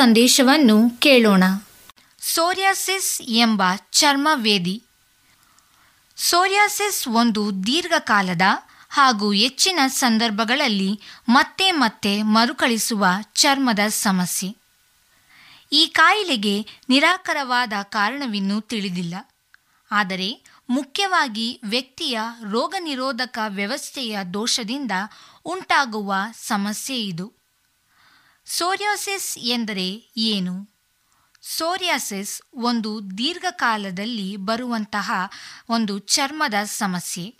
ಸಂದೇಶವನ್ನು ಕೇಳೋಣ. ಸೋರಿಯಾಸಿಸ್ ಎಂಬ ಚರ್ಮವೇದಿ. ಸೋರಿಯಾಸಿಸ್ ಒಂದು ದೀರ್ಘಕಾಲದ ಹಾಗೂ ಹೆಚ್ಚಿನ ಸಂದರ್ಭಗಳಲ್ಲಿ ಮತ್ತೆ ಮತ್ತೆ ಮರುಕಳಿಸುವ ಚರ್ಮದ ಸಮಸ್ಯೆ. ಈ ಕಾಯಿಲೆಗೆ ನಿರಾಕರವಾದ ಕಾರಣವಿನ್ನೂ ತಿಳಿದಿಲ್ಲ. ಆದರೆ ಮುಖ್ಯವಾಗಿ ವ್ಯಕ್ತಿಯ ರೋಗನಿರೋಧಕ ವ್ಯವಸ್ಥೆಯ ದೋಷದಿಂದ ಉಂಟಾಗುವ ಸಮಸ್ಯೆ ಇದು. ಸೋರಿಯಾಸಿಸ್ ಎಂದರೆ ಏನು? ಸೋರಿಯಾಸಿಸ್ ಒಂದು ದೀರ್ಘಕಾಲದಲ್ಲಿ ಬರುವಂತಹ ಒಂದು ಚರ್ಮದ ಸಮಸ್ಯೆ.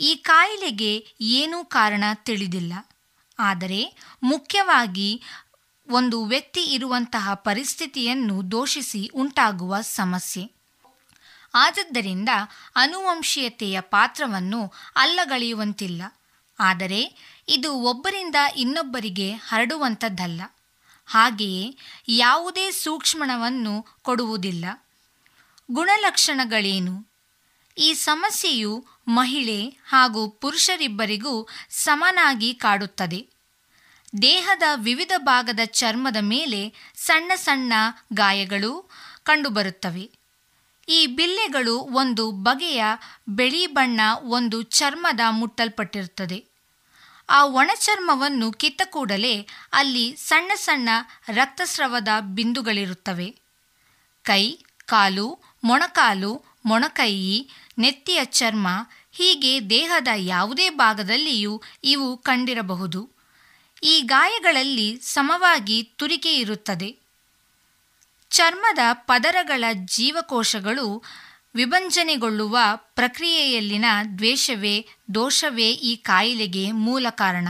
ಈ ಕಾಯಿಲೆಗೆ ಏನೂ ಕಾರಣ ತಿಳಿದಿಲ್ಲ. ಆದರೆ ಮುಖ್ಯವಾಗಿ ಒಂದು ವ್ಯಕ್ತಿ ಇರುವಂತಹ ಪರಿಸ್ಥಿತಿಯನ್ನು ದೋಷಿಸಿ ಉಂಟಾಗುವ ಸಮಸ್ಯೆ. ಆದದ್ದರಿಂದ ಅನುವಂಶೀಯತೆಯ ಪಾತ್ರವನ್ನು ಅಲ್ಲಗಳೆಯುವಂತಿಲ್ಲ. ಆದರೆ ಇದು ಒಬ್ಬರಿಂದ ಇನ್ನೊಬ್ಬರಿಗೆ ಹರಡುವಂಥದ್ದಲ್ಲ. ಹಾಗೆಯೇ ಯಾವುದೇ ಸೂಕ್ಷ್ಮಣವನ್ನು ಕೊಡುವುದಿಲ್ಲ. ಗುಣಲಕ್ಷಣಗಳೇನು? ಈ ಸಮಸ್ಯೆಯು ಮಹಿಳೆ ಹಾಗೂ ಪುರುಷರಿಬ್ಬರಿಗೂ ಸಮನಾಗಿ ಕಾಡುತ್ತದೆ. ದೇಹದ ವಿವಿಧ ಭಾಗದ ಚರ್ಮದ ಮೇಲೆ ಸಣ್ಣ ಸಣ್ಣ ಗಾಯಗಳು ಕಂಡುಬರುತ್ತವೆ. ಈ ಬಿಲ್ಲೆಗಳು ಒಂದು ಬಗೆಯ ಬಿಳಿ ಬಣ್ಣ ಒಂದು ಚರ್ಮದ ಮುಟ್ಟಲ್ಪಟ್ಟಿರುತ್ತದೆ. ಆ ಒಣಚರ್ಮವನ್ನು ಕಿತ್ತ ಕೂಡಲೇ ಅಲ್ಲಿ ಸಣ್ಣ ಸಣ್ಣ ರಕ್ತಸ್ರವದ ಬಿಂದುಗಳಿರುತ್ತವೆ. ಕೈ, ಕಾಲು, ಮೊಣಕಾಲು ಮೊಣಕೈಯಿ ನೆತ್ತಿಯ ಚರ್ಮ, ಹೀಗೆ ದೇಹದ ಯಾವುದೇ ಭಾಗದಲ್ಲಿಯೂ ಇವು ಕಂಡಿರಬಹುದು. ಈ ಗಾಯಗಳಲ್ಲಿ ಸಮವಾಗಿ ತುರಿಕೆ ಇರುತ್ತದೆ. ಚರ್ಮದ ಪದರಗಳ ಜೀವಕೋಶಗಳು ವಿಭಂಜನೆಗೊಳ್ಳುವ ಪ್ರಕ್ರಿಯೆಯಲ್ಲಿನ ದ್ವೇಷವೇ, ದೋಷವೇ ಈ ಕಾಯಿಲೆಗೆ ಮೂಲ ಕಾರಣ.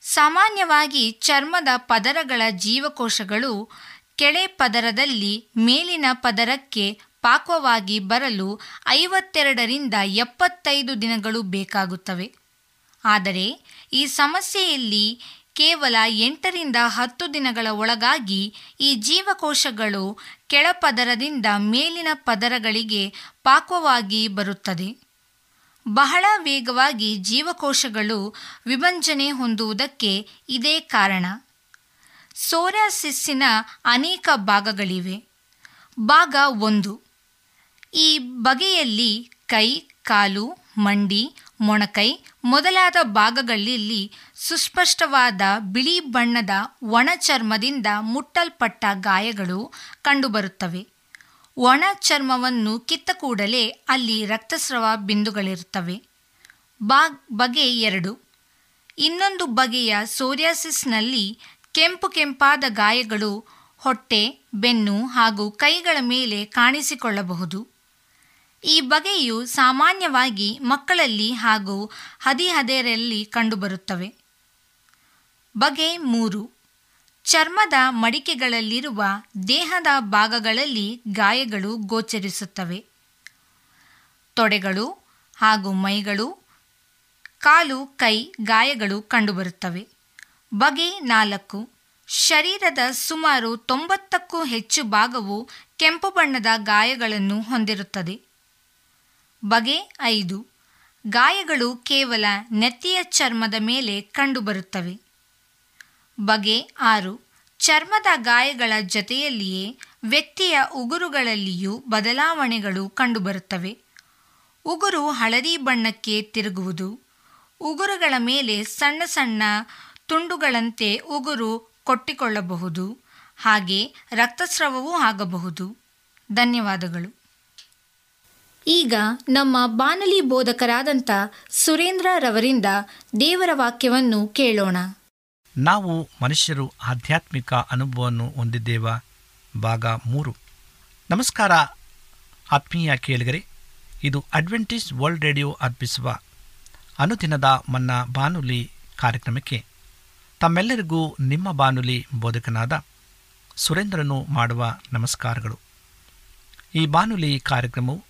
ಸಾಮಾನ್ಯವಾಗಿ ಚರ್ಮದ ಪದರಗಳ ಜೀವಕೋಶಗಳು ಕೆಳೆ ಪದರದಲ್ಲಿ ಮೇಲಿನ ಪದರಕ್ಕೆ ಪಾಕ್ವವಾಗಿ ಬರಲು ಐವತ್ತೆರಡರಿಂದ ಎಪ್ಪತ್ತೈದು ದಿನಗಳು ಬೇಕಾಗುತ್ತವೆ. ಆದರೆ ಈ ಸಮಸ್ಯೆಯಲ್ಲಿ ಕೇವಲ ಎಂಟರಿಂದ ಹತ್ತು ದಿನಗಳ ಒಳಗಾಗಿ ಈ ಜೀವಕೋಶಗಳು ಕೆಳಪದರದಿಂದ ಮೇಲಿನ ಪದರಗಳಿಗೆ ಪಾಕವಾಗಿ ಬರುತ್ತದೆ. ಬಹಳ ವೇಗವಾಗಿ ಜೀವಕೋಶಗಳು ವಿಭಂಜನೆ ಹೊಂದುವುದಕ್ಕೆ ಇದೇ ಕಾರಣ. ಸೋರಾಸಿಸ್ಸಿನ ಅನೇಕ ಭಾಗಗಳಿವೆ. ಭಾಗ ಒಂದು. ಈ ಬಗೆಯಲ್ಲಿ ಕೈ, ಕಾಲು, ಮಂಡಿ ಮೊಣಕೈ ಮೊದಲಾದ ಭಾಗಗಳಲ್ಲಿ ಸುಸ್ಪಷ್ಟವಾದ ಬಿಳಿ ಬಣ್ಣದ ಒಣ ಚರ್ಮದಿಂದ ಮುಟ್ಟಲ್ಪಟ್ಟ ಗಾಯಗಳು ಕಂಡುಬರುತ್ತವೆ. ಒಣ ಚರ್ಮವನ್ನು ಕಿತ್ತ ಕೂಡಲೇ ಅಲ್ಲಿ ರಕ್ತಸ್ರಾವ ಬಿಂದುಗಳಿರುತ್ತವೆ. ಬಾ ಬಗೆ ಎರಡು. ಇನ್ನೊಂದು ಬಗೆಯ ಸೋರಿಯಾಸಿಸ್ನಲ್ಲಿ ಕೆಂಪು ಕೆಂಪಾದ ಗಾಯಗಳು ಹೊಟ್ಟೆ, ಬೆನ್ನು ಹಾಗೂ ಕೈಗಳ ಮೇಲೆ ಕಾಣಿಸಿಕೊಳ್ಳಬಹುದು. ಈ ಬಗೆಯು ಸಾಮಾನ್ಯವಾಗಿ ಮಕ್ಕಳಲ್ಲಿ ಹಾಗೂ ಹದಿಹದೆಯರಲ್ಲಿ ಕಂಡುಬರುತ್ತವೆ. ಬಗೆ ಮೂರು. ಚರ್ಮದ ಮಡಿಕೆಗಳಲ್ಲಿರುವ ದೇಹದ ಭಾಗಗಳಲ್ಲಿ ಗಾಯಗಳು ಗೋಚರಿಸುತ್ತವೆ. ತೊಡೆಗಳು ಹಾಗೂ ಮೈಗಳು, ಕಾಲು, ಕೈ ಗಾಯಗಳು ಕಂಡುಬರುತ್ತವೆ. ಬಗೆ ನಾಲ್ಕು. ಶರೀರದ ಸುಮಾರು ತೊಂಬತ್ತಕ್ಕೂ ಹೆಚ್ಚು ಭಾಗವು ಕೆಂಪು ಬಣ್ಣದ ಗಾಯಗಳನ್ನು ಹೊಂದಿರುತ್ತದೆ. ಬಗೆ ಐದು. ಗಾಯಗಳು ಕೇವಲ ನೆತ್ತಿಯ ಚರ್ಮದ ಮೇಲೆ ಕಂಡುಬರುತ್ತವೆ. ಬಗೆ ಆರು. ಚರ್ಮದ ಗಾಯಗಳ ಜತೆಯಲ್ಲಿಯೇ ವ್ಯಕ್ತಿಯ ಉಗುರುಗಳಲ್ಲಿಯೂ ಬದಲಾವಣೆಗಳು ಕಂಡುಬರುತ್ತವೆ. ಉಗುರು ಹಳದಿ ಬಣ್ಣಕ್ಕೆ ತಿರುಗುವುದು. ಉಗುರುಗಳ ಮೇಲೆ ಸಣ್ಣ ಸಣ್ಣ ತುಂಡುಗಳಂತೆ ಉಗುರು ಕೊಟ್ಟಿಕೊಳ್ಳಬಹುದು. ಹಾಗೆ ರಕ್ತಸ್ರಾವವೂ ಆಗಬಹುದು. ಧನ್ಯವಾದಗಳು. ಈಗ ನಮ್ಮ ಬಾನಲಿ ಬೋಧಕರಾದಂಥ ಸುರೇಂದ್ರ ರವರಿಂದ ದೇವರ ವಾಕ್ಯವನ್ನು ಕೇಳೋಣ. ನಾವು ಮನುಷ್ಯರು ಆಧ್ಯಾತ್ಮಿಕ ಅನುಭವವನ್ನು ಹೊಂದಿದ್ದೇವ? ಭಾಗ ಮೂರು. ನಮಸ್ಕಾರ, ಆತ್ಮೀಯ ಕೇಳಿಗರೆ. ಇದು ಅಡ್ವೆಂಟೇಜ್ ವರ್ಲ್ಡ್ ರೇಡಿಯೋ ಅರ್ಪಿಸುವ ಅನುದಿನದ ಮನ್ನ ಬಾನುಲಿ ಕಾರ್ಯಕ್ರಮಕ್ಕೆ ತಮ್ಮೆಲ್ಲರಿಗೂ ನಿಮ್ಮ ಬಾನುಲಿ ಬೋಧಕನಾದ ಸುರೇಂದ್ರನು ಮಾಡುವ ನಮಸ್ಕಾರಗಳು. ಈ ಬಾನುಲಿ ಕಾರ್ಯಕ್ರಮವು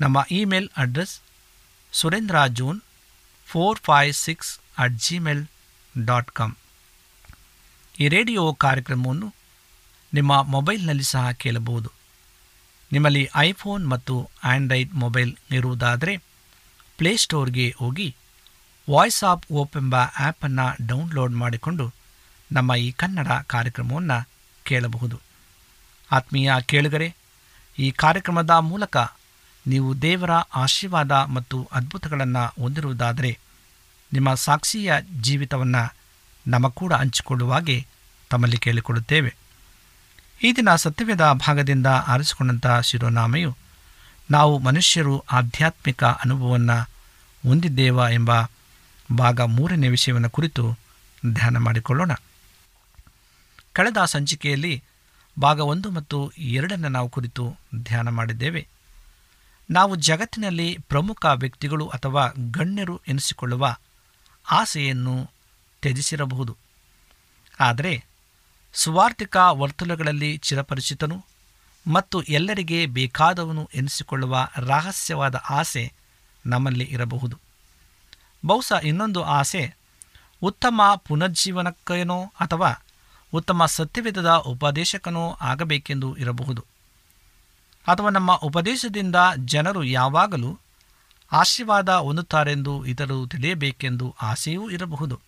ನಮ್ಮ email address Surendra June four five six at Gmail dot com. ಈ ರೇಡಿಯೋ ಕಾರ್ಯಕ್ರಮವನ್ನು ನಿಮ್ಮ ಮೊಬೈಲ್ನಲ್ಲಿ ಸಹ ಕೇಳಬಹುದು. ನಿಮ್ಮಲ್ಲಿ ಐಫೋನ್ ಮತ್ತು ಆಂಡ್ರಾಯ್ಡ್ ಮೊಬೈಲ್ ಇರುವುದಾದರೆ ಪ್ಲೇಸ್ಟೋರ್ಗೆ ಹೋಗಿ ವಾಯ್ಸ್ ಆಫ್ ಓಪ್ ಎಂಬ ಆ್ಯಪನ್ನು ಡೌನ್ಲೋಡ್ ಮಾಡಿಕೊಂಡು ನಮ್ಮ ಈ ಕನ್ನಡ ಕಾರ್ಯಕ್ರಮವನ್ನು ಕೇಳಬಹುದು. ಆತ್ಮೀಯ ಕೇಳುಗರೆ, ಈ ಕಾರ್ಯಕ್ರಮದ ಮೂಲಕ ನೀವು ದೇವರ ಆಶೀರ್ವಾದ ಮತ್ತು ಅದ್ಭುತಗಳನ್ನು ಹೊಂದಿರುವುದಾದರೆ ನಿಮ್ಮ ಸಾಕ್ಷಿಯ ಜೀವಿತವನ್ನು ನಮ್ಮ ಕೂಡ ಹಂಚಿಕೊಳ್ಳುವಾಗೆ ತಮ್ಮಲ್ಲಿ ಕೇಳಿಕೊಳ್ಳುತ್ತೇವೆ. ಈ ದಿನ ಸತ್ಯವೇದ ಭಾಗದಿಂದ ಆರಿಸಿಕೊಂಡಂಥ ಶಿರೋನಾಮೆಯು ನಾವು ಮನುಷ್ಯರು ಆಧ್ಯಾತ್ಮಿಕ ಅನುಭವವನ್ನು ಹೊಂದಿದ್ದೇವ ಎಂಬ ಭಾಗ ಮೂರನೇ ವಿಷಯವನ್ನು ಕುರಿತು ಧ್ಯಾನ ಮಾಡಿಕೊಳ್ಳೋಣ. ಕಳೆದ ಸಂಚಿಕೆಯಲ್ಲಿ ಭಾಗ ಒಂದು ಮತ್ತು ಎರಡನ್ನು ನಾವು ಕುರಿತು ಧ್ಯಾನ ಮಾಡಿದ್ದೇವೆ. ನಾವು ಜಗತ್ತಿನಲ್ಲಿ ಪ್ರಮುಖ ವ್ಯಕ್ತಿಗಳು ಅಥವಾ ಗಣ್ಯರು ಎನಿಸಿಕೊಳ್ಳುವ ಆಸೆಯನ್ನು ತ್ಯಜಿಸಿರಬಹುದು. ಆದರೆ ಸುವಾರ್ಥಿಕ ವರ್ತುಲಗಳಲ್ಲಿ ಚಿರಪರಿಚಿತನು ಮತ್ತು ಎಲ್ಲರಿಗೆ ಬೇಕಾದವನು ಎನಿಸಿಕೊಳ್ಳುವ ರಹಸ್ಯವಾದ ಆಸೆ ನಮ್ಮಲ್ಲಿ ಇರಬಹುದು. ಬಹುಶಃ ಇನ್ನೊಂದು ಆಸೆ ಉತ್ತಮ ಪುನರ್ಜೀವನಕ್ಕೇನೋ ಅಥವಾ ಉತ್ತಮ ಸತ್ಯವಿಧದ ಉಪದೇಶಕನೋ ಆಗಬೇಕೆಂದು ಇರಬಹುದು. ಅಥವಾ ನಮ್ಮ ಉಪದೇಶದಿಂದ ಜನರು ಯಾವಾಗಲೂ ಆಶೀರ್ವಾದ ಹೊಂದುತ್ತಾರೆಂದು ಇತರರು ತಿಳಿಯಬೇಕೆಂದು ಆಸೆಯೂ ಇರಬಹುದು.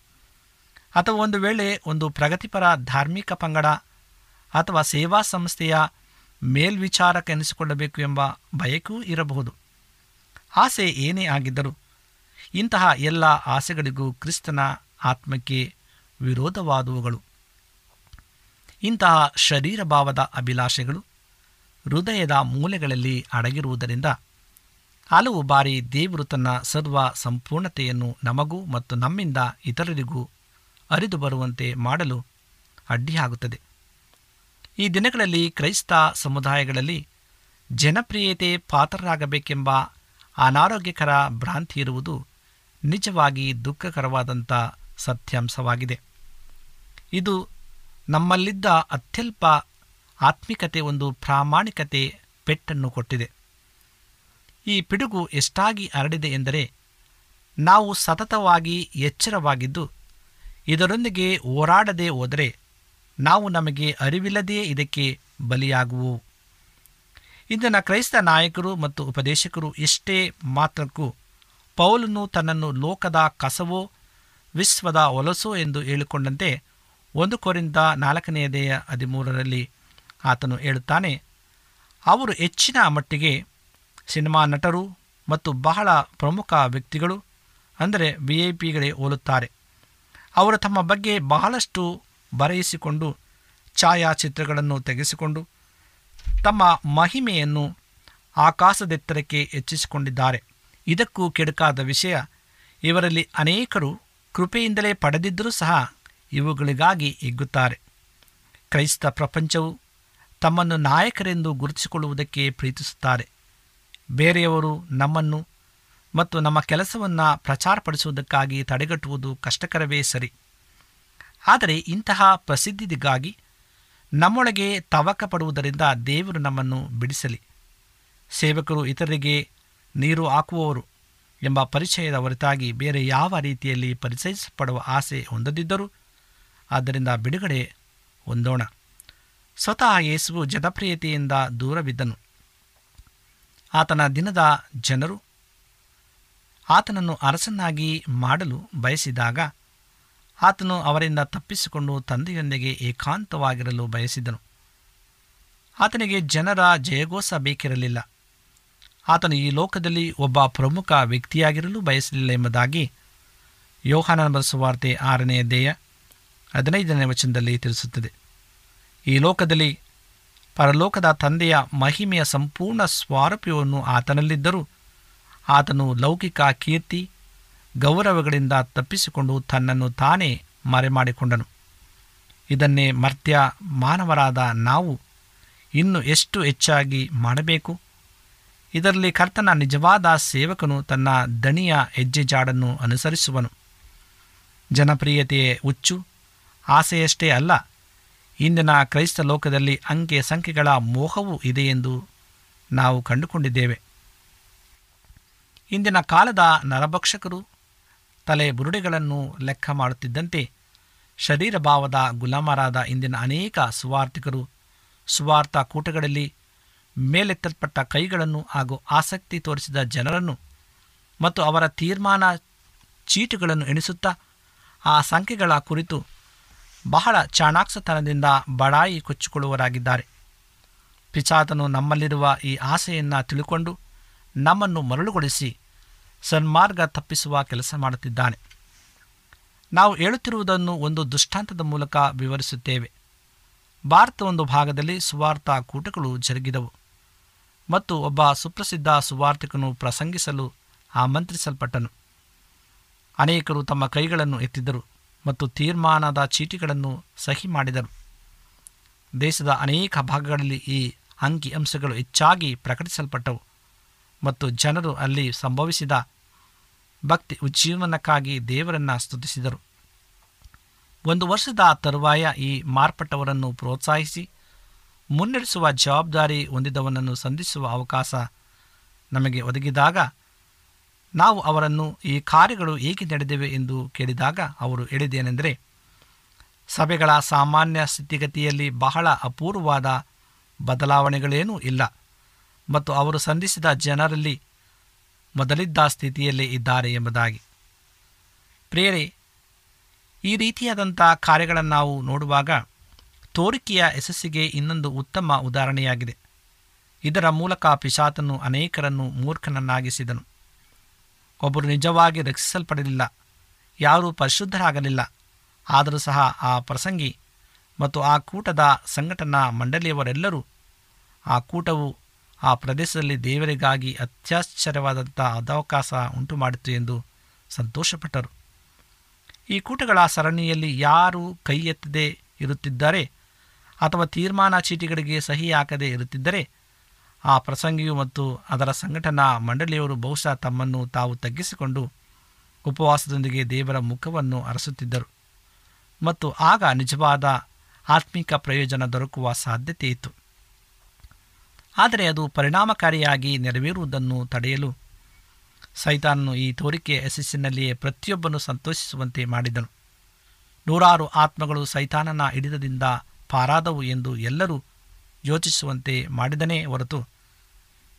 ಅಥವಾ ಒಂದು ವೇಳೆ ಒಂದು ಪ್ರಗತಿಪರ ಧಾರ್ಮಿಕ ಪಂಗಡ ಅಥವಾ ಸೇವಾ ಸಂಸ್ಥೆಯ ಮೇಲ್ವಿಚಾರಕ್ಕೆನಿಸಿಕೊಳ್ಳಬೇಕು ಎಂಬ ಬಯಕೆಯೂ ಇರಬಹುದು. ಆಸೆ ಏನೇ ಆಗಿದ್ದರೂ ಇಂತಹ ಎಲ್ಲ ಆಸೆಗಳಿಗೂ ಕ್ರಿಸ್ತನ ಆತ್ಮಕ್ಕೆ ವಿರೋಧವಾದವುಗಳು. ಇಂತಹ ಶರೀರ ಭಾವದ ಅಭಿಲಾಷೆಗಳು ಹೃದಯದ ಮೂಲೆಗಳಲ್ಲಿ ಅಡಗಿರುವುದರಿಂದ ಹಲವು ಬಾರಿ ದೇವರು ತನ್ನ ಸರ್ವ ಸಂಪೂರ್ಣತೆಯನ್ನು ನಮಗೂ ಮತ್ತು ನಮ್ಮಿಂದ ಇತರರಿಗೂ ಅರಿದು ಬರುವಂತೆ ಮಾಡಲು ಅಡ್ಡಿಯಾಗುತ್ತದೆ. ಈ ದಿನಗಳಲ್ಲಿ ಕ್ರೈಸ್ತ ಸಮುದಾಯಗಳಲ್ಲಿ ಜನಪ್ರಿಯತೆ ಪಾತ್ರರಾಗಬೇಕೆಂಬ ಅನಾರೋಗ್ಯಕರ ಭ್ರಾಂತಿ ಇರುವುದು ನಿಜವಾಗಿ ದುಃಖಕರವಾದಂಥ ಸತ್ಯಾಂಶವಾಗಿದೆ. ಇದು ನಮ್ಮಲ್ಲಿದ್ದ ಅತ್ಯಲ್ಪ ಆತ್ಮಿಕತೆ ಒಂದು ಪ್ರಾಮಾಣಿಕತೆ ಪೆಟ್ಟನ್ನು ಕೊಟ್ಟಿದೆ. ಈ ಪಿಡುಗು ಎಷ್ಟಾಗಿ ಹರಡಿದೆ ಎಂದರೆ, ನಾವು ಸತತವಾಗಿ ಎಚ್ಚರವಾಗಿದ್ದು, ಇದರೊಂದಿಗೆ ಹೋರಾಡದೆ ಹೋದರೆ ನಾವು ನಮಗೆ ಅರಿವಿಲ್ಲದೆಯೇ ಇದಕ್ಕೆ ಬಲಿಯಾಗುವು. ಇಂದಿನ ಕ್ರೈಸ್ತ ನಾಯಕರು ಮತ್ತು ಉಪದೇಶಕರು ಎಷ್ಟೇ ಮಾತ್ರಕ್ಕೂ ಪೌಲನು ತನ್ನನ್ನು ಲೋಕದ ಕಸವೋ, ವಿಶ್ವದ ಒಲಸೋ ಎಂದು ಹೇಳಿಕೊಂಡಂತೆ ಒಂದು ಕೊರಿಂದ ನಾಲ್ಕನೆಯದೆಯ ಹದಿಮೂರರಲ್ಲಿ ಆತನು ಹೇಳುತ್ತಾನೆ, ಅವರು ಹೆಚ್ಚಿನ ಮಟ್ಟಿಗೆ ಸಿನಿಮಾ ನಟರು ಮತ್ತು ಬಹಳ ಪ್ರಮುಖ ವ್ಯಕ್ತಿಗಳು, ಅಂದರೆ ವಿ ಐ ಪಿಗಳೇ ಹೋಲುತ್ತಾರೆ. ಅವರು ತಮ್ಮ ಬಗ್ಗೆ ಬಹಳಷ್ಟು ಬರೆಯಿಸಿಕೊಂಡು, ಛಾಯಾಚಿತ್ರಗಳನ್ನು ತೆಗೆಸಿಕೊಂಡು, ತಮ್ಮ ಮಹಿಮೆಯನ್ನು ಆಕಾಶದೆತ್ತರಕ್ಕೆ ಹೆಚ್ಚಿಸಿಕೊಂಡಿದ್ದಾರೆ. ಇದಕ್ಕೂ ಕೆಡುಕಾದ ವಿಷಯ, ಇವರಲ್ಲಿ ಅನೇಕರು ಕೃಪೆಯಿಂದಲೇ ಪಡೆದಿದ್ದರೂ ಸಹ ಇವುಗಳಿಗಾಗಿ ಹಿಗ್ಗುತ್ತಾರೆ. ಕ್ರೈಸ್ತ ಪ್ರಪಂಚವು ತಮ್ಮನ್ನು ನಾಯಕರೆಂದು ಗುರುತಿಸಿಕೊಳ್ಳುವುದಕ್ಕೆ ಪ್ರೀತಿಸುತ್ತಾರೆ. ಬೇರೆಯವರು ನಮ್ಮನ್ನು ಮತ್ತು ನಮ್ಮ ಕೆಲಸವನ್ನು ಪ್ರಚಾರಪಡಿಸುವುದಕ್ಕಾಗಿ ತಡೆಗಟ್ಟುವುದು ಕಷ್ಟಕರವೇ ಸರಿ. ಆದರೆ ಇಂತಹ ಪ್ರಸಿದ್ಧಿಗಾಗಿ ನಮ್ಮೊಳಗೆ ತವಕ ಪಡುವುದರಿಂದ ದೇವರು ನಮ್ಮನ್ನು ಬಿಡಿಸಲಿ. ಸೇವಕರು ಇತರರಿಗೆ ನೀರು ಹಾಕುವವರು ಎಂಬ ಪರಿಚಯದ ಹೊರತಾಗಿ ಬೇರೆ ಯಾವ ರೀತಿಯಲ್ಲಿ ಪರಿಚಯಿಸಲ್ಪಡುವ ಆಸೆ ಹೊಂದದಿದ್ದರೂ, ಆದ್ದರಿಂದ ಬಿಡುಗಡೆ ಹೊಂದೋಣ. ಸ್ವತಃ ಯೇಸುವು ಜನಪ್ರಿಯತೆಯಿಂದ ದೂರವಿದ್ದನು. ಆತನ ದಿನದ ಜನರು ಆತನನ್ನು ಅರಸನ್ನಾಗಿ ಮಾಡಲು ಬಯಸಿದಾಗ ಆತನು ಅವರಿಂದ ತಪ್ಪಿಸಿಕೊಂಡು ತಂದೆಯೊಂದಿಗೆ ಏಕಾಂತವಾಗಿರಲು ಬಯಸಿದನು. ಆತನಿಗೆ ಜನರ ಜಯಘೋಷ ಬೇಕಿರಲಿಲ್ಲ. ಆತನು ಈ ಲೋಕದಲ್ಲಿ ಒಬ್ಬ ಪ್ರಮುಖ ವ್ಯಕ್ತಿಯಾಗಿರಲು ಬಯಸಲಿಲ್ಲ ಎಂಬುದಾಗಿ ಯೋಹಾನನ ಸುವಾರ್ತೆ ಆರನೆಯ ದೇಯ ಹದಿನೈದನೇ ವಚನದಲ್ಲಿ ತಿಳಿಸುತ್ತದೆ. ಈ ಲೋಕದಲ್ಲಿ ಪರಲೋಕದ ತಂದೆಯ ಮಹಿಮೆಯ ಸಂಪೂರ್ಣ ಸ್ವಾರೂಪ್ಯವನ್ನು ಆತನಲ್ಲಿದ್ದರೂ. ಆತನು ಲೌಕಿಕ ಕೀರ್ತಿ, ಗೌರವಗಳಿಂದ ತಪ್ಪಿಸಿಕೊಂಡು ತನ್ನನ್ನು ತಾನೇ ಮರೆಮಾಡಿಕೊಂಡನು. ಇದನ್ನೇ ಮರ್ತ್ಯ ಮಾನವರಾದ ನಾವು ಇನ್ನು ಎಷ್ಟು ಹೆಚ್ಚಾಗಿ ಮಾಡಬೇಕು? ಇದರಲ್ಲಿ ಕರ್ತನ ನಿಜವಾದ ಸೇವಕನು ತನ್ನ ದಣಿಯ ಹೆಜ್ಜೆಜಾಡನ್ನು ಅನುಸರಿಸುವನು. ಜನಪ್ರಿಯತೆಯೇ ಹುಚ್ಚು, ಆಸೆಯಷ್ಟೇ ಅಲ್ಲ ಇಂದಿನ ಕ್ರೈಸ್ತ ಲೋಕದಲ್ಲಿ ಅಂಕೆ ಸಂಖ್ಯೆಗಳ ಮೋಹವೂ ಇದೆ ಎಂದು ನಾವು ಕಂಡುಕೊಂಡಿದ್ದೇವೆ. ಇಂದಿನ ಕಾಲದ ನರಭಕ್ಷಕರು ತಲೆ ಬುರುಡೆಗಳನ್ನು ಲೆಕ್ಕ ಮಾಡುತ್ತಿದ್ದಂತೆ ಶರೀರ ಭಾವದ ಗುಲಾಮರಾದ ಇಂದಿನ ಅನೇಕ ಸುವಾರ್ಥಿಕರು ಸುವಾರ್ಥ ಕೂಟಗಳಲ್ಲಿ ಮೇಲೆತ್ತಲ್ಪಟ್ಟ ಕೈಗಳನ್ನು ಹಾಗೂ ಆಸಕ್ತಿ ತೋರಿಸಿದ ಜನರನ್ನು ಮತ್ತು ಅವರ ತೀರ್ಮಾನ ಚೀಟುಗಳನ್ನು ಎಣಿಸುತ್ತಾ ಆ ಸಂಖ್ಯೆಗಳ ಕುರಿತು ಬಹಳ ಚಾಣಾಕ್ಷತನದಿಂದ ಬಡಾಯಿ ಕೊಚ್ಚಿಕೊಳ್ಳುವರಾಗಿದ್ದಾರೆ ಪಿಚಾತನು ನಮ್ಮಲ್ಲಿರುವ ಈ ಆಸೆಯನ್ನು ತಿಳುಕೊಂಡು ನಮ್ಮನ್ನು ಮರಳುಗೊಳಿಸಿ ಸನ್ಮಾರ್ಗ ತಪ್ಪಿಸುವ ಕೆಲಸ ಮಾಡುತ್ತಿದ್ದಾನೆ. ನಾವು ಹೇಳುತ್ತಿರುವುದನ್ನು ಒಂದು ದೃಷ್ಟಾಂತದ ಮೂಲಕ ವಿವರಿಸುತ್ತೇವೆ. ಭಾರತ ಒಂದು ಭಾಗದಲ್ಲಿ ಸುವಾರ್ಥ ಕೂಟಗಳು ಜರುಗಿದವು ಮತ್ತು ಒಬ್ಬ ಸುಪ್ರಸಿದ್ಧ ಸುವಾರ್ಥಿಕನು ಪ್ರಸಂಗಿಸಲು ಆಮಂತ್ರಿಸಲ್ಪಟ್ಟನು. ಅನೇಕರು ತಮ್ಮ ಕೈಗಳನ್ನು ಎತ್ತಿದ್ದರು ಮತ್ತು ತೀರ್ಮಾನದ ಚೀಟಿಗಳನ್ನು ಸಹಿ ಮಾಡಿದರು. ದೇಶದ ಅನೇಕ ಭಾಗಗಳಲ್ಲಿ ಈ ಅಂಕಿ ಅಂಶಗಳು ಹೆಚ್ಚಾಗಿ ಪ್ರಕಟಿಸಲ್ಪಟ್ಟವು ಮತ್ತು ಜನರು ಅಲ್ಲಿ ಸಂಭವಿಸಿದ ಭಕ್ತಿ ಉಜ್ಜೀವನಕ್ಕಾಗಿ ದೇವರನ್ನು ಸ್ತುತಿಸಿದರು. ಒಂದು ವರ್ಷದ ತರುವಾಯ ಈ ಮಾರ್ಪಟ್ಟವರನ್ನು ಪ್ರೋತ್ಸಾಹಿಸಿ, ಮುನ್ನಡೆಸುವ ಜವಾಬ್ದಾರಿ ಹೊಂದಿದವನನ್ನು ಸಂಧಿಸುವ ಅವಕಾಶ ನಮಗೆ ಒದಗಿದಾಗ ನಾವು ಅವರನ್ನು ಈ ಕಾರ್ಯಗಳು ಏಕೆ ನಡೆದಿವೆ ಎಂದು ಕೇಳಿದಾಗ ಅವರು ಹೇಳಿದೇನೆಂದರೆ ಸಭೆಗಳ ಸಾಮಾನ್ಯ ಸ್ಥಿತಿಗತಿಯಲ್ಲಿ ಬಹಳ ಅಪೂರ್ವವಾದ ಬದಲಾವಣೆಗಳೇನೂ ಇಲ್ಲ. ಮತ್ತು ಅವರು ಸಂಧಿಸಿದ ಜನರಲ್ಲಿ ಮೊದಲಿದ್ದ ಸ್ಥಿತಿಯಲ್ಲೇ ಇದ್ದಾರೆ ಎಂಬುದಾಗಿ. ಪ್ರೇರೆ ಈ ರೀತಿಯಾದಂಥ ಕಾರ್ಯಗಳನ್ನು ನಾವು ನೋಡುವಾಗ ತೋರಿಕೆಯ ಯಶಸ್ಸಿಗೆ ಇನ್ನೊಂದು ಉತ್ತಮ ಉದಾಹರಣೆಯಾಗಿದೆ. ಇದರ ಮೂಲಕ ಪಿಶಾತನು ಅನೇಕರನ್ನು ಮೂರ್ಖನನ್ನಾಗಿಸಿದನು. ಒಬ್ಬರು ನಿಜವಾಗಿ ರಕ್ಷಿಸಲ್ಪಡಲಿಲ್ಲ. ಯಾರೂ ಪರಿಶುದ್ಧರಾಗಲಿಲ್ಲ. ಆದರೂ ಸಹ ಆ ಪ್ರಸಂಗಿ ಮತ್ತು ಆ ಕೂಟದ ಸಂಘಟನಾ ಮಂಡಳಿಯವರೆಲ್ಲರೂ ಆ ಕೂಟವು ಆ ಪ್ರದೇಶದಲ್ಲಿ ದೇವರಿಗಾಗಿ ಅತ್ಯಾಶ್ಚರ್ಯವಾದಂಥ ಅದಾವಕಾಶ ಉಂಟು ಮಾಡಿತು ಎಂದು ಸಂತೋಷಪಟ್ಟರು. ಈ ಕೂಟಗಳ ಸರಣಿಯಲ್ಲಿ ಯಾರು ಕೈ ಎತ್ತದೇ ಇರುತ್ತಿದ್ದಾರೆ ಅಥವಾ ತೀರ್ಮಾನ ಚೀಟಿಗಳಿಗೆ ಸಹಿ ಹಾಕದೇ ಇರುತ್ತಿದ್ದರೆ ಆ ಪ್ರಸಂಗಿಯು ಮತ್ತು ಅದರ ಸಂಘಟನಾ ಮಂಡಳಿಯವರು ಬಹುಶಃ ತಮ್ಮನ್ನು ತಾವು ತಗ್ಗಿಸಿಕೊಂಡು ಉಪವಾಸದೊಂದಿಗೆ ದೇವರ ಮುಖವನ್ನು ಅರಸುತ್ತಿದ್ದರು. ಮತ್ತು ಆಗ ನಿಜವಾದ ಆತ್ಮಿಕ ಪ್ರಯೋಜನ ದೊರಕುವ ಸಾಧ್ಯತೆ ಇತ್ತು. ಆದರೆ ಅದು ಪರಿಣಾಮಕಾರಿಯಾಗಿ ನೆರವೇರುವುದನ್ನು ತಡೆಯಲು ಸೈತಾನನು ಈ ತೋರಿಕೆ ಯಶಸ್ಸಿನಲ್ಲಿಯೇ ಪ್ರತಿಯೊಬ್ಬನು ಸಂತೋಷಿಸುವಂತೆ ಮಾಡಿದನು. ನೂರಾರು ಆತ್ಮಗಳು ಸೈತಾನನ ಹಿಡಿತದಿಂದ ಪಾರಾದವು ಎಂದು ಎಲ್ಲರೂ ಯೋಚಿಸುವಂತೆ ಮಾಡಿದನೇ ಹೊರತು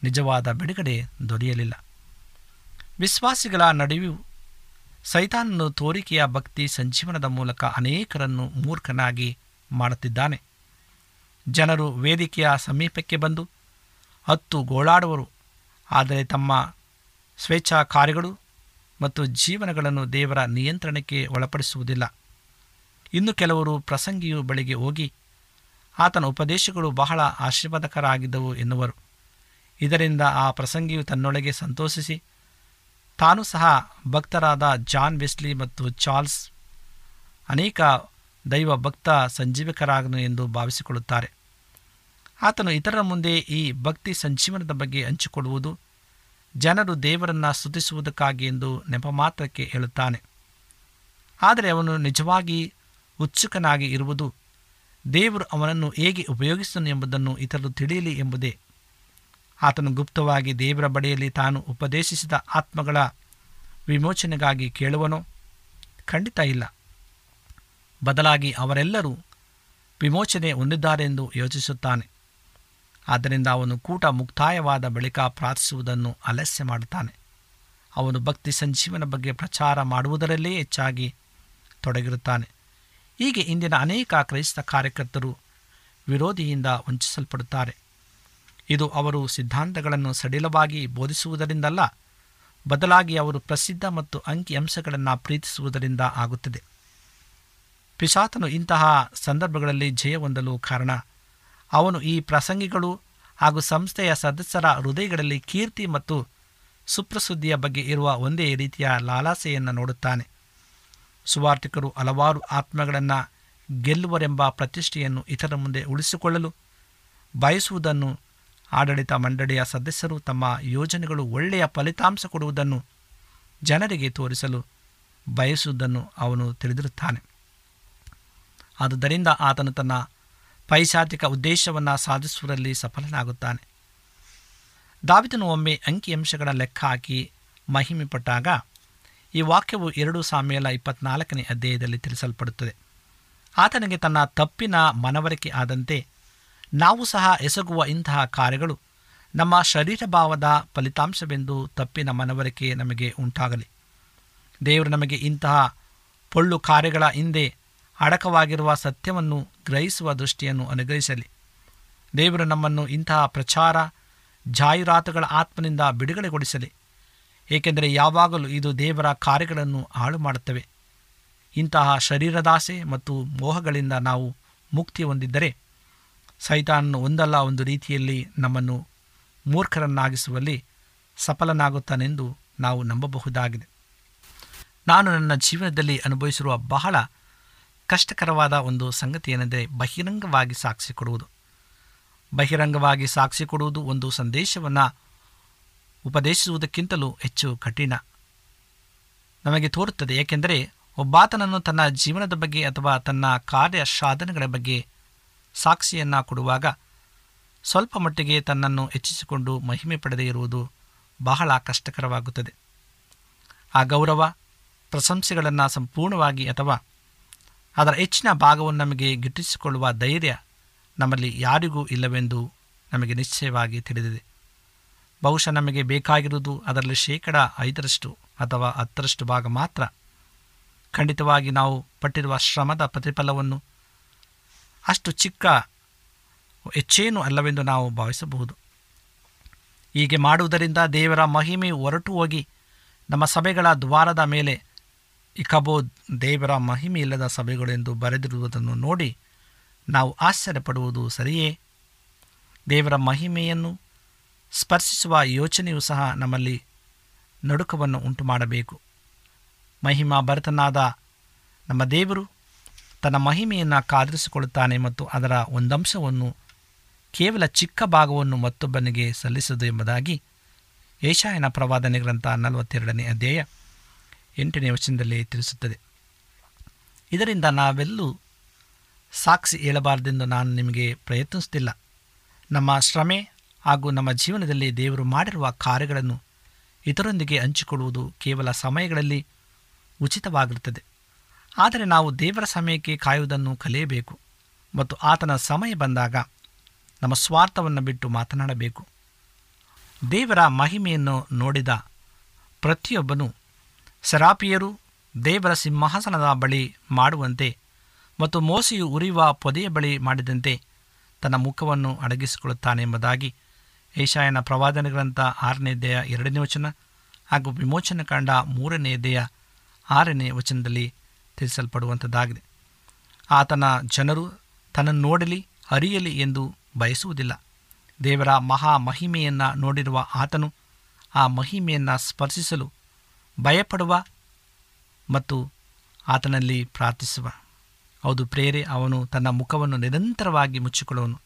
ನಿಜವಾದ ಬಿಡುಗಡೆ ದೊರೆಯಲಿಲ್ಲ. ವಿಶ್ವಾಸಿಗಳ ನಡುವೆಯೂ ಸೈತಾನನು ತೋರಿಕೆಯ ಭಕ್ತಿ ಸಂಜೀವನದ ಮೂಲಕ ಅನೇಕರನ್ನು ಮೂರ್ಖನಾಗಿ ಮಾಡುತ್ತಿದ್ದಾನೆ. ಜನರು ವೇದಿಕೆಯ ಸಮೀಪಕ್ಕೆ ಬಂದು ಹತ್ತು ಗೋಳಾಡುವರು. ಆದರೆ ತಮ್ಮ ಸ್ವೇಚ್ಛಾ ಕಾರ್ಯಗಳು ಮತ್ತು ಜೀವನಗಳನ್ನು ದೇವರ ನಿಯಂತ್ರಣಕ್ಕೆ ಒಳಪಡಿಸುವುದಿಲ್ಲ. ಇನ್ನು ಕೆಲವರು ಪ್ರಸಂಗಿಯು ಬಳಿಗೆ ಹೋಗಿ ಆತನ ಉಪದೇಶಗಳು ಬಹಳ ಆಶೀರ್ವಾದಕರಾಗಿದ್ದವು ಎನ್ನುವರು. ಇದರಿಂದ ಆ ಪ್ರಸಂಗಿಯು ತನ್ನೊಳಗೆ ಸಂತೋಷಿಸಿ, ತಾನು ಸಹ ಭಕ್ತರಾದ ಜಾನ್ ವೆಸ್ಲಿ ಮತ್ತು ಚಾರ್ಲ್ಸ್ ಅನೇಕ ದೈವ ಭಕ್ತ ಸಂಜೀವಕರಾಗನು ಎಂದು ಭಾವಿಸಿಕೊಳ್ಳುತ್ತಾರೆ. ಆತನು ಇತರರ ಮುಂದೆ ಈ ಭಕ್ತಿ ಸಂಜೀವನದ ಬಗ್ಗೆ ಹಂಚಿಕೊಳ್ಳುವುದು, ಜನರು ದೇವರನ್ನು ಸ್ತುತಿಸುವುದಕ್ಕಾಗಿ ಎಂದು ನೆಪ ಮಾತ್ರಕ್ಕೆ ಹೇಳುತ್ತಾನೆ. ಆದರೆ ಅವನು ನಿಜವಾಗಿ ಉತ್ಸುಕನಾಗಿ ಇರುವುದು ದೇವರು ಅವನನ್ನು ಹೇಗೆ ಉಪಯೋಗಿಸುತ್ತಾನೆ ಎಂಬುದನ್ನು ಇತರರು ತಿಳಿಯಲಿ ಎಂಬುದೇ. ಆತನು ಗುಪ್ತವಾಗಿ ದೇವರ ಬಳಿಯಲ್ಲಿ ತಾನು ಉಪದೇಶಿಸಿದ ಆತ್ಮಗಳ ವಿಮೋಚನೆಗಾಗಿ ಕೇಳುವನೋ? ಖಂಡಿತ ಇಲ್ಲ. ಬದಲಾಗಿ ಅವರೆಲ್ಲರೂ ವಿಮೋಚನೆ ಹೊಂದಿದ್ದಾರೆಂದು ಯೋಚಿಸುತ್ತಾನೆ. ಆದ್ದರಿಂದ ಅವನು ಕೂಟ ಮುಕ್ತಾಯವಾದ ಬಳಿಕ ಪ್ರಾರ್ಥಿಸುವುದನ್ನು ಅಲಸ್ಯ ಮಾಡುತ್ತಾನೆ. ಅವನು ಭಕ್ತಿ ಸಂಜೀವನ ಬಗ್ಗೆ ಪ್ರಚಾರ ಮಾಡುವುದರಲ್ಲೇ ಹೆಚ್ಚಾಗಿ ತೊಡಗಿರುತ್ತಾನೆ. ಹೀಗೆ ಇಂದಿನ ಅನೇಕ ಕ್ರೈಸ್ತ ಕಾರ್ಯಕರ್ತರು ವಿರೋಧಿಯಿಂದ ವಂಚಿಸಲ್ಪಡುತ್ತಾರೆ. ಇದು ಅವರು ಸಿದ್ಧಾಂತಗಳನ್ನು ಸಡಿಲವಾಗಿ ಬೋಧಿಸುವುದರಿಂದಲ್ಲ, ಬದಲಾಗಿ ಅವರು ಪ್ರಸಿದ್ಧ ಮತ್ತು ಅಂಕಿಅಂಶಗಳನ್ನು ಪ್ರೀತಿಸುವುದರಿಂದ ಆಗುತ್ತದೆ. ಪಿಶಾತನು ಇಂತಹ ಸಂದರ್ಭಗಳಲ್ಲಿ ಜಯ ಹೊಂದಲು ಕಾರಣ, ಅವನು ಈ ಪ್ರಸಂಗಿಗಳು ಹಾಗೂ ಸಂಸ್ಥೆಯ ಸದಸ್ಯರ ಹೃದಯಗಳಲ್ಲಿ ಕೀರ್ತಿ ಮತ್ತು ಸುಪ್ರಸುದ್ದಿಯ ಬಗ್ಗೆ ಇರುವ ಒಂದೇ ರೀತಿಯ ಲಾಲಾಸೆಯನ್ನು ನೋಡುತ್ತಾನೆ. ಸುವಾರ್ತಿಕರು ಹಲವಾರು ಆತ್ಮಗಳನ್ನು ಗೆಲ್ಲುವರೆಂಬ ಪ್ರತಿಷ್ಠೆಯನ್ನು ಇತರ ಮುಂದೆ ಉಳಿಸಿಕೊಳ್ಳಲು ಬಯಸುವುದನ್ನು ಆಡಳಿತ ಮಂಡಳಿಯ ಸದಸ್ಯರು ತಮ್ಮ ಯೋಜನೆಗಳು ಒಳ್ಳೆಯ ಫಲಿತಾಂಶ ಕೊಡುವುದನ್ನು ಜನರಿಗೆ ತೋರಿಸಲು ಬಯಸುವುದನ್ನು ಅವನು ತಿಳಿದಿರುತ್ತಾನೆ. ಆದುದರಿಂದ ಆತನು ತನ್ನ ಪೈಶಾಚಿಕ ಉದ್ದೇಶವನ್ನು ಸಾಧಿಸುವುದರಲ್ಲಿ ಸಫಲನಾಗುತ್ತಾನೆ. ದಾವಿದನು ಒಮ್ಮೆ ಅಂಕಿಅಂಶಗಳ ಲೆಕ್ಕ ಹಾಕಿ ಮಹಿಮೆ ಪಟ್ಟಾಗ ಈ ವಾಕ್ಯವು ಎರಡು ಸಾಮ್ಯಲ ಇಪ್ಪತ್ನಾಲ್ಕನೇ ಅಧ್ಯಾಯದಲ್ಲಿ ತಿಳಿಸಲ್ಪಡುತ್ತದೆ. ಆತನಿಗೆ ತನ್ನ ತಪ್ಪಿನ ಮನವರಿಕೆ ಆದಂತೆ ನಾವು ಸಹ ಎಸಗುವ ಇಂತಹ ಕಾರ್ಯಗಳು ನಮ್ಮ ಶರೀರ ಭಾವದ ಫಲಿತಾಂಶವೆಂದು ತಪ್ಪಿನ ಮನವರಿಕೆ ನಮಗೆ ಉಂಟಾಗಲಿ. ದೇವರು ನಮಗೆ ಇಂತಹ ಪೊಳ್ಳು ಕಾರ್ಯಗಳ ಹಿಂದೆ ಅಡಕವಾಗಿರುವ ಸತ್ಯವನ್ನು ಗ್ರಹಿಸುವ ದೃಷ್ಟಿಯನ್ನು ಅನುಗ್ರಹಿಸಲಿ. ದೇವರು ನಮ್ಮನ್ನು ಇಂತಹ ಪ್ರಚಾರ, ಜಾಹೀರಾತುಗಳ ಆತ್ಮನಿಂದ ಬಿಡುಗಡೆಗೊಳಿಸಲಿ. ಏಕೆಂದರೆ ಯಾವಾಗಲೂ ಇದು ದೇವರ ಕಾರ್ಯಗಳನ್ನು ಹಾಳು ಮಾಡುತ್ತವೆ ಇಂತಹ ಶರೀರದಾಸೆ ಮತ್ತು ಮೋಹಗಳಿಂದ ನಾವು ಮುಕ್ತಿ ಹೊಂದಿದ್ದರೆ ಸೈತಾನನು ಒಂದಲ್ಲ ಒಂದು ರೀತಿಯಲ್ಲಿ ನಮ್ಮನ್ನು ಮೂರ್ಖರನ್ನಾಗಿಸುವಲ್ಲಿ ಸಫಲನಾಗುತ್ತಾನೆಂದು ನಾವು ನಂಬಬಹುದಾಗಿದೆ. ನಾನು ನನ್ನ ಜೀವನದಲ್ಲಿ ಅನುಭವಿಸಿರುವ ಬಹಳ ಕಷ್ಟಕರವಾದ ಒಂದು ಸಂಗತಿ ಏನೆಂದರೆ ಬಹಿರಂಗವಾಗಿ ಸಾಕ್ಷಿ ಕೊಡುವುದು. ಬಹಿರಂಗವಾಗಿ ಸಾಕ್ಷಿ ಕೊಡುವುದು ಒಂದು ಸಂದೇಶವನ್ನು ಉಪದೇಶಿಸುವುದಕ್ಕಿಂತಲೂ ಹೆಚ್ಚು ಕಠಿಣ. ನಮಗೆ ತೋರುತ್ತದೆ, ಏಕೆಂದರೆ ಒಬ್ಬಾತನನ್ನು ತನ್ನ ಜೀವನದ ಬಗ್ಗೆ ಅಥವಾ ತನ್ನ ಕಾರ್ಯ ಸಾಧನೆಗಳ ಬಗ್ಗೆ ಸಾಕ್ಷಿಯನ್ನು ಕೊಡುವಾಗ ಸ್ವಲ್ಪ ಮಟ್ಟಿಗೆ ತನ್ನನ್ನು ಹೆಚ್ಚಿಸಿಕೊಂಡು ಮಹಿಮೆ ಪಡೆದೇ ಇರುವುದು ಬಹಳ ಕಷ್ಟಕರವಾಗುತ್ತದೆ. ಆ ಗೌರವ, ಪ್ರಶಂಸೆಗಳನ್ನು ಸಂಪೂರ್ಣವಾಗಿ ಅಥವಾ ಅದರ ಹೆಚ್ಚಿನ ಭಾಗವನ್ನು ನಮಗೆ ಗಿಟ್ಟಿಸಿಕೊಳ್ಳುವ ಧೈರ್ಯ ನಮ್ಮಲ್ಲಿ ಯಾರಿಗೂ ಇಲ್ಲವೆಂದು ನಮಗೆ ನಿಶ್ಚಯವಾಗಿ ತಿಳಿದಿದೆ. ಬಹುಶಃ ನಮಗೆ ಬೇಕಾಗಿರುವುದು ಅದರಲ್ಲಿ ಶೇಕಡ ಐದರಷ್ಟು ಅಥವಾ ಹತ್ತರಷ್ಟು ಭಾಗ ಮಾತ್ರ. ಖಂಡಿತವಾಗಿ ನಾವು ಪಟ್ಟಿರುವ ಶ್ರಮದ ಪ್ರತಿಫಲವನ್ನು ಅಷ್ಟು ಚಿಕ್ಕ ಹೆಚ್ಚೇನು ಅಲ್ಲವೆಂದು ನಾವು ಭಾವಿಸಬಹುದು. ಹೀಗೆ ಮಾಡುವುದರಿಂದ ದೇವರ ಮಹಿಮೆ ಹೊರಟು ಹೋಗಿ ನಮ್ಮ ಸಭೆಗಳ ದ್ವಾರದ ಮೇಲೆ ಇಕಬೋ ದೇವರ ಮಹಿಮೆ ಇಲ್ಲದ ಸಭೆಗಳೆಂದು ಬರೆದಿರುವುದನ್ನು ನೋಡಿ ನಾವು ಆಶ್ಚರ್ಯಪಡುವುದು ಸರಿಯೇ? ದೇವರ ಮಹಿಮೆಯನ್ನು ಸ್ಪರ್ಶಿಸುವ ಯೋಚನೆಯೂ ಸಹ ನಮ್ಮಲ್ಲಿ ನಡುಕವನ್ನು ಉಂಟು ಮಾಡಬೇಕು ಮಹಿಮಾ ಭರತನಾದ ನಮ್ಮ ದೇವರು ತನ್ನ ಮಹಿಮೆಯನ್ನು ಕಾದರಿಸಿಕೊಳ್ಳುತ್ತಾನೆ ಮತ್ತು ಅದರ ಒಂದಂಶವನ್ನು ಕೇವಲ ಚಿಕ್ಕ ಭಾಗವನ್ನು ಮತ್ತೊಬ್ಬನಿಗೆ ಸಲ್ಲಿಸದು ಎಂಬುದಾಗಿ ಏಷಾಯನ ಪ್ರವಾದನೆ ಗ್ರಂಥ ನಲವತ್ತೆರಡನೇ ಅಧ್ಯಾಯ ಎಂಟನೇ ವಚನದಲ್ಲಿ ತಿಳಿಸುತ್ತದೆ. ಇದರಿಂದ ನಾವೆಲ್ಲೂ ಸಾಕ್ಷಿ ಹೇಳಬಾರದೆಂದು ನಾನು ನಿಮಗೆ ಪ್ರಯತ್ನಿಸುತ್ತಿಲ್ಲ. ನಮ್ಮ ಶ್ರಮೆ ಹಾಗೂ ನಮ್ಮ ಜೀವನದಲ್ಲಿ ದೇವರು ಮಾಡಿರುವ ಕಾರ್ಯಗಳನ್ನು ಇತರೊಂದಿಗೆ ಹಂಚಿಕೊಳ್ಳುವುದು ಕೇವಲ ಸಮಯಗಳಲ್ಲಿ ಉಚಿತವಾಗಿರುತ್ತದೆ. ಆದರೆ ನಾವು ದೇವರ ಸಮಯಕ್ಕೆ ಕಾಯುವುದನ್ನು ಕಲಿಯಬೇಕು ಮತ್ತು ಆತನ ಸಮಯ ಬಂದಾಗ ನಮ್ಮ ಸ್ವಾರ್ಥವನ್ನು ಬಿಟ್ಟು ಮಾತನಾಡಬೇಕು. ದೇವರ ಮಹಿಮೆಯನ್ನು ನೋಡಿದ ಪ್ರತಿಯೊಬ್ಬನು ಸರಾಪಿಯರು ದೇವರ ಸಿಂಹಾಸನದ ಬಳಿ ಮಾಡುವಂತೆ ಮತ್ತು ಮೋಸೆಯು ಉರಿಯುವ ಪೊದೆಯ ಬಳಿ ಮಾಡಿದಂತೆ ತನ್ನ ಮುಖವನ್ನು ಅಡಗಿಸಿಕೊಳ್ಳುತ್ತಾನೆ ಎಂಬುದಾಗಿ ಏಷಾಯನ ಪ್ರವಾದನ ಗ್ರಂಥ ಆರನೇ ದೇಹ ಎರಡನೇ ವಚನ ಹಾಗೂ ವಿಮೋಚನ ಕಾಂಡ ಮೂರನೇ ದೇಹ ಆರನೇ ವಚನದಲ್ಲಿ ತಿಳಿಸಲ್ಪಡುವಂಥದ್ದಾಗಿದೆ. ಆತನ ಜನರು ತನ್ನನ್ನು ನೋಡಲಿ, ಅರಿಯಲಿ ಎಂದು ಬಯಸುವುದಿಲ್ಲ. ದೇವರ ಮಹಾ ಮಹಿಮೆಯನ್ನು ನೋಡಿರುವ ಆತನು ಆ ಮಹಿಮೆಯನ್ನು ಸ್ಪರ್ಶಿಸಲು ಭಯಪಡುವ ಮತ್ತು ಆತನಲ್ಲಿ ಪ್ರಾರ್ಥಿಸುವ. ಹೌದು ಪ್ರೇರೆ, ಅವನು ತನ್ನ ಮುಖವನ್ನು ನಿರಂತರವಾಗಿ ಮುಚ್ಚಿಕೊಳ್ಳುವನು.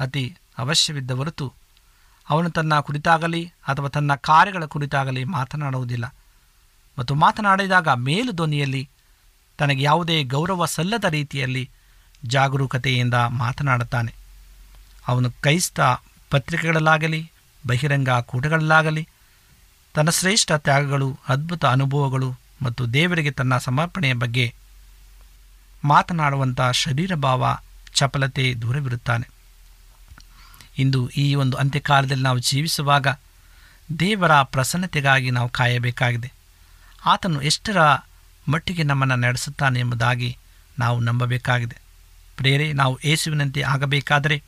ಅತಿ ಅವಶ್ಯವಿದ್ದ ಹೊರತು ಅವನು ತನ್ನ ಕುರಿತಾಗಲಿ ಅಥವಾ ತನ್ನ ಕಾರ್ಯಗಳ ಕುರಿತಾಗಲಿ ಮಾತನಾಡುವುದಿಲ್ಲ. ಮತ್ತು ಮಾತನಾಡಿದಾಗ ಮೇಲು ಧ್ವನಿಯಲ್ಲಿ, ತನಗೆ ಯಾವುದೇ ಗೌರವ ಸಲ್ಲದ ರೀತಿಯಲ್ಲಿ ಜಾಗರೂಕತೆಯಿಂದ ಮಾತನಾಡುತ್ತಾನೆ. ಅವನು ಕ್ರೈಸ್ತ ಪತ್ರಿಕೆಗಳಲ್ಲಾಗಲಿ, ಬಹಿರಂಗ ಕೂಟಗಳಲ್ಲಾಗಲಿ, ತನ್ನ ಶ್ರೇಷ್ಠ ತ್ಯಾಗಗಳು, ಅದ್ಭುತ ಅನುಭವಗಳು ಮತ್ತು ದೇವರಿಗೆ ತನ್ನ ಸಮರ್ಪಣೆಯ ಬಗ್ಗೆ ಮಾತನಾಡುವಂಥ ಶರೀರಭಾವ, ಚಪಲತೆ ದೂರವಿರುತ್ತಾನೆ. ಇಂದು ಈ ಒಂದು ಅಂತ್ಯಕಾಲದಲ್ಲಿ ನಾವು ಜೀವಿಸುವಾಗ ದೇವರ ಪ್ರಸನ್ನತೆಗಾಗಿ ನಾವು ಕಾಯಬೇಕಾಗಿದೆ. ಆತನು ಎಷ್ಟರ ಮಟ್ಟಿಗೆ ನಮ್ಮನ್ನು ನಡೆಸುತ್ತಾನೆ ಎಂಬುದಾಗಿ ನಾವು ನಂಬಬೇಕಾಗಿದೆ. ಪ್ರೇರೆ ನಾವು ಏಸುವಿನಂತೆ ಆಗಬೇಕಾದರೆ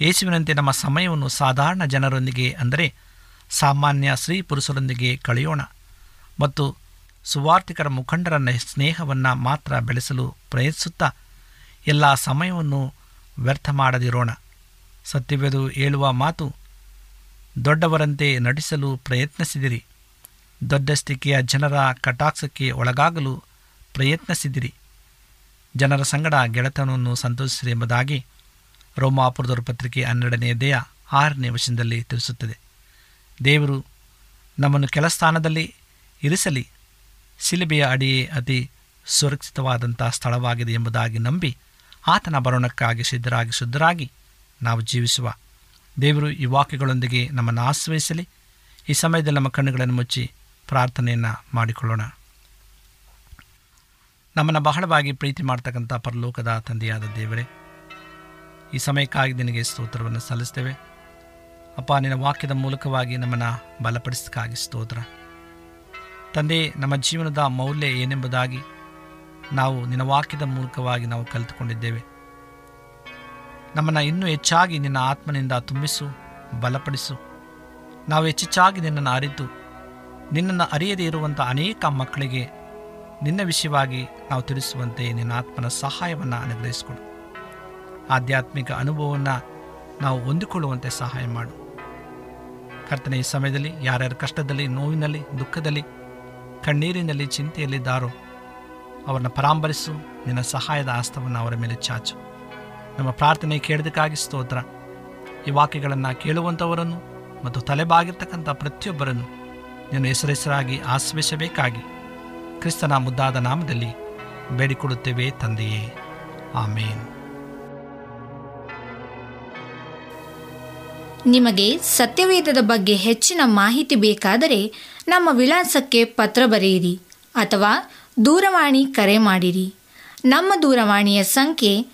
ಏಸುವಿನಂತೆ ನಮ್ಮ ಸಮಯವನ್ನು ಸಾಧಾರಣ ಜನರೊಂದಿಗೆ ಅಂದರೆ ಸಾಮಾನ್ಯ ಸ್ತ್ರೀ ಪುರುಷರೊಂದಿಗೆ ಕಳೆಯೋಣ ಮತ್ತು ಸುವಾರ್ಥಿಕರ ಮುಖಂಡರನ್ನ ಸ್ನೇಹವನ್ನು ಮಾತ್ರ ಬೆಳೆಸಲು ಪ್ರಯತ್ನಿಸುತ್ತಾ ಎಲ್ಲ ಸಮಯವನ್ನು ವ್ಯರ್ಥ ಮಾಡದಿರೋಣ. ಸತ್ಯವೆದು ಹೇಳುವ ಮಾತು, ದೊಡ್ಡವರಂತೆ ನಟಿಸಲು ಪ್ರಯತ್ನಿಸಿದಿರಿ. ದೊಡ್ಡಸ್ತಿಕೆಯ ಜನರ ಕಟಾಕ್ಷಕ್ಕೆ ಒಳಗಾಗಲು ಪ್ರಯತ್ನಿಸಿದಿರಿ. ಜನರ ಸಂಗಡ ಗೆಳೆತನವನ್ನು ಸಂತೋಷಿಸಿರಿ ಎಂಬುದಾಗಿ ರೋಮಾಪುರದವರ ಪತ್ರಿಕೆ ಹನ್ನೆರಡನೇ ದೇಹ ಆರನೇ ವಶದಲ್ಲಿ ತಿಳಿಸುತ್ತದೆ. ದೇವರು ನಮ್ಮನ್ನು ಕೆಲ ಸ್ಥಾನದಲ್ಲಿ ಇರಿಸಲಿ. ಶಿಲುಬೆಯ ಅಡಿಯೇ ಅತಿ ಸುರಕ್ಷಿತವಾದಂಥ ಸ್ಥಳವಾಗಿದೆ ಎಂಬುದಾಗಿ ನಂಬಿ ಆತನ ಬರೋಣಕ್ಕಾಗಿ ಸಿದ್ಧರಾಗಿ ಶುದ್ಧರಾಗಿ ನಾವು ಜೀವಿಸುವ. ದೇವರು ಈ ವಾಕ್ಯಗಳೊಂದಿಗೆ ನಮ್ಮನ್ನು ಆಶ್ರಯಿಸಲಿ. ಈ ಸಮಯದಲ್ಲಿ ನಮ್ಮ ಕಣ್ಣುಗಳನ್ನು ಮುಚ್ಚಿ ಪ್ರಾರ್ಥನೆಯನ್ನು ಮಾಡಿಕೊಳ್ಳೋಣ. ನಮ್ಮನ್ನು ಬಹಳವಾಗಿ ಪ್ರೀತಿ ಮಾಡ್ತಕ್ಕಂಥ ಪರಲೋಕದ ತಂದೆಯಾದ ದೇವರೇ, ಈ ಸಮಯಕ್ಕಾಗಿ ನಿನಗೆ ಸ್ತೋತ್ರವನ್ನು ಸಲ್ಲಿಸ್ತೇವೆ. ಅಪ್ಪ, ನಿನ್ನ ವಾಕ್ಯದ ಮೂಲಕವಾಗಿ ನಮ್ಮನ್ನು ಬಲಪಡಿಸಕ್ಕಾಗಿ ಸ್ತೋತ್ರ. ತಂದೆ, ನಮ್ಮ ಜೀವನದ ಮೌಲ್ಯ ಏನೆಂಬುದಾಗಿ ನಾವು ನಿನ್ನ ವಾಕ್ಯದ ಮೂಲಕವಾಗಿ ನಾವು ಕಲಿತುಕೊಂಡಿದ್ದೇವೆ. ನಮ್ಮನ್ನು ಇನ್ನೂ ಹೆಚ್ಚಾಗಿ ನಿನ್ನ ಆತ್ಮನಿಂದ ತುಂಬಿಸು, ಬಲಪಡಿಸು. ನಾವು ಹೆಚ್ಚೆಚ್ಚಾಗಿ ನಿನ್ನನ್ನು ಅರಿತು, ನಿನ್ನನ್ನು ಅರಿಯದೇ ಇರುವಂಥ ಅನೇಕ ಮಕ್ಕಳಿಗೆ ನಿನ್ನ ವಿಷಯವಾಗಿ ನಾವು ತಿಳಿಸುವಂತೆ ನಿನ್ನ ಆತ್ಮನ ಸಹಾಯವನ್ನು ಅನುಗ್ರಹಿಸಿಕೊಡು. ಆಧ್ಯಾತ್ಮಿಕ ಅನುಭವವನ್ನು ನಾವು ಹೊಂದಿಕೊಳ್ಳುವಂತೆ ಸಹಾಯ ಮಾಡು. ಕರ್ತನೆ, ಈ ಸಮಯದಲ್ಲಿ ಯಾರ್ಯಾರು ಕಷ್ಟದಲ್ಲಿ, ನೋವಿನಲ್ಲಿ, ದುಃಖದಲ್ಲಿ, ಕಣ್ಣೀರಿನಲ್ಲಿ, ಚಿಂತೆಯಲ್ಲಿದ್ದಾರೋ, ಅವರನ್ನು ಪರಾಂಬರಿಸು. ನಿನ್ನ ಸಹಾಯದ ಆಸ್ತವನ್ನು ಅವರ ಮೇಲೆ ಚಾಚು. ನಮ್ಮ ಪ್ರಾರ್ಥನೆ ಕೇಳೋದಕ್ಕಾಗಿ ಸ್ತೋತ್ರ. ಈ ವಾಕ್ಯಗಳನ್ನು ಕೇಳುವಂಥವರನ್ನು ಮತ್ತು ತಲೆಬಾಗಿರ್ತಕ್ಕಂಥ ಪ್ರತಿಯೊಬ್ಬರನ್ನು ನೀನು ಹೆಸರೆಸರಾಗಿ ಆಶ್ರಯಿಸಬೇಕಾಗಿ ಕ್ರಿಸ್ತನ ಮುದ್ದಾದ ನಾಮದಲ್ಲಿ ಬೇಡಿಕೊಡುತ್ತೇವೆ ತಂದೆಯೇ. ಆಮೇನ್. ನಿಮಗೆ ಸತ್ಯವೇದದ ಬಗ್ಗೆ ಹೆಚ್ಚಿನ ಮಾಹಿತಿ ಬೇಕಾದರೆ ನಮ್ಮ ವಿಳಾಸಕ್ಕೆ ಪತ್ರ ಬರೆಯಿರಿ ಅಥವಾ ದೂರವಾಣಿ ಕರೆ ಮಾಡಿರಿ. ನಮ್ಮ ದೂರವಾಣಿಯ ಸಂಖ್ಯೆ